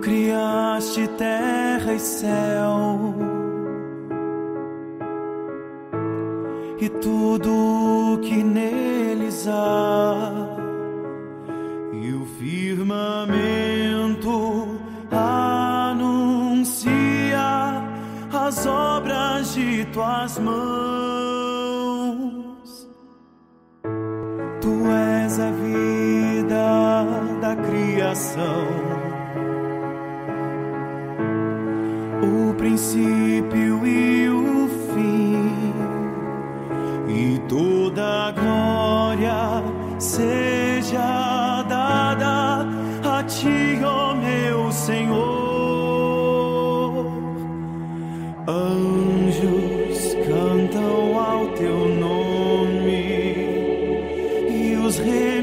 criaste terra e céu. E tudo que neles há, e o firmamento anuncia as obras de tuas mãos. Tu és a vida da criação princípio e o fim, e toda glória seja dada a ti, ó meu Senhor. Anjos cantam ao teu nome e os remidos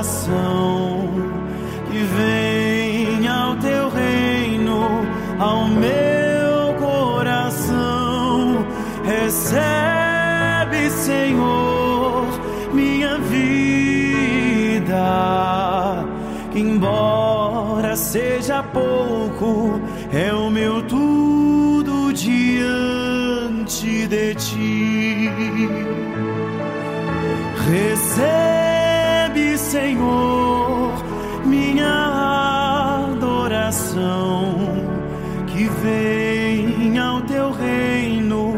adoração, que vem ao teu reino, ao meu coração. Recebe, Senhor, minha vida, que embora seja pouco, é o meu tudo diante de ti. Recebe, Senhor, minha adoração, que vem ao teu reino,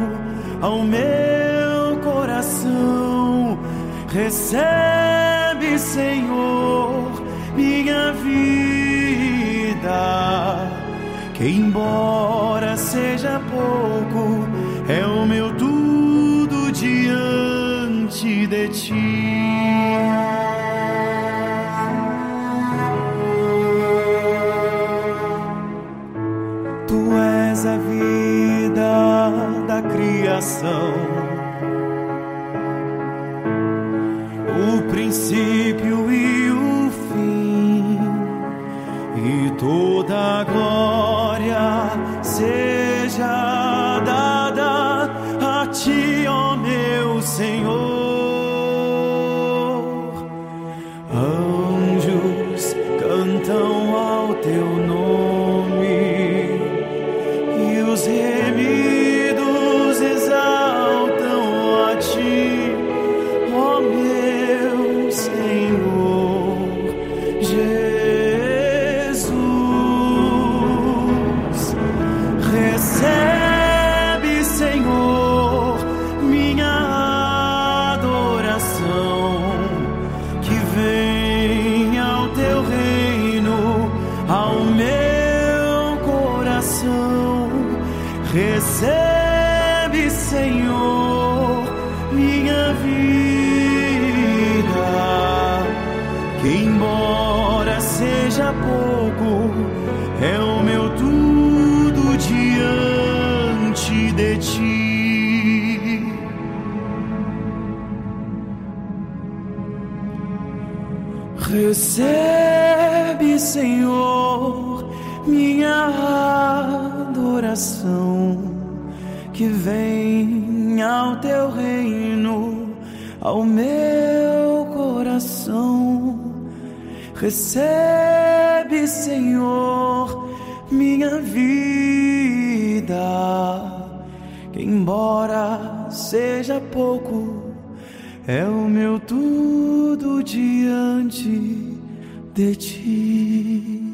ao meu coração. Recebe, Senhor, minha vida, que embora seja pouco, é o meu tudo diante de ti. Tu és a vida da criação, o princípio e o fim, e toda a glória seja dada a ti, ó meu Senhor. Anjos cantam ao teu nome Recebe, Senhor, minha vida, que embora seja pouco, é o meu tudo diante de ti. Recebe, Senhor, minha adoração, que vem ao teu reino, ao meu coração. Recebe, Senhor, minha vida, que embora seja pouco, é o meu tudo diante de ti.